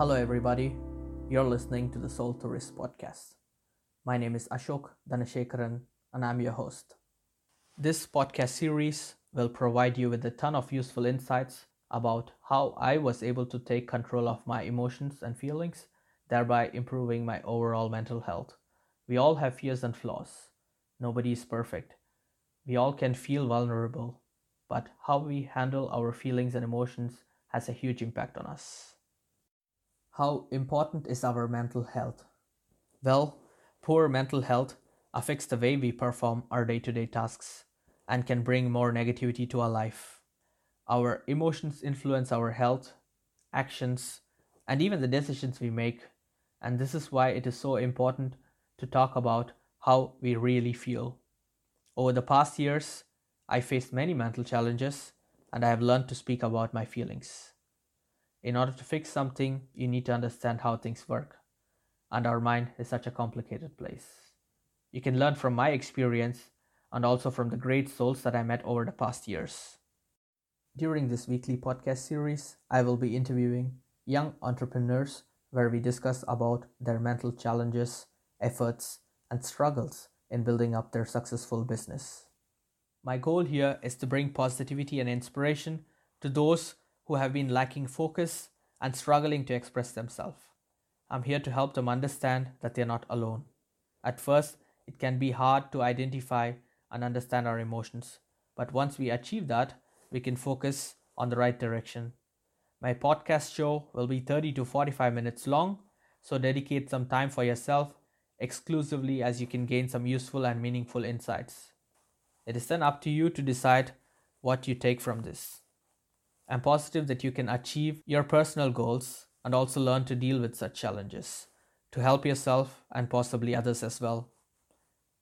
everybody. You're listening to the Soul Tourist podcast. My name is Ashok Dhanasekaran, and I'm your host. This podcast series will provide you with a ton of useful insights about how I was able to take control of my emotions and feelings, thereby improving my overall mental health. We all have fears and flaws. Nobody is perfect. We all can feel vulnerable, but how we handle our feelings and emotions has a huge impact on us. How important is our mental health? Well, poor mental health affects the way we perform our day to day tasks and can bring more negativity to our life. Our emotions influence our health, actions, and even the decisions we make, and this is why it is so important to talk about how we really feel. Over the past years, I faced many mental challenges and I have learned to speak about my feelings. In order to fix something, you need to understand how things work. And our mind is such a complicated place. You can learn from my experience and also from the great souls that I met over the past years. During this weekly podcast series, I will be interviewing young entrepreneurs where we discuss about their mental challenges, efforts, and struggles in building up their successful business. My goal here is to bring positivity and inspiration to those who have been lacking focus and struggling to express themselves. I'm here to help them understand that they're not alone. At first, it can be hard to identify and understand our emotions, but once we achieve that, we can focus on the right direction. My podcast show will be 30 to 45 minutes long, so dedicate some time for yourself exclusively as you can gain some useful and meaningful insights. It is then up to you to decide what you take from this. I'm positive that you can achieve your personal goals and also learn to deal with such challenges to help yourself and possibly others as well.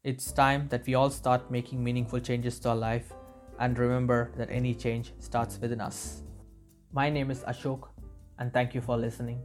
It's time that we all start making meaningful changes to our life and remember that any change starts within us. My name is Ashok, and thank you for listening.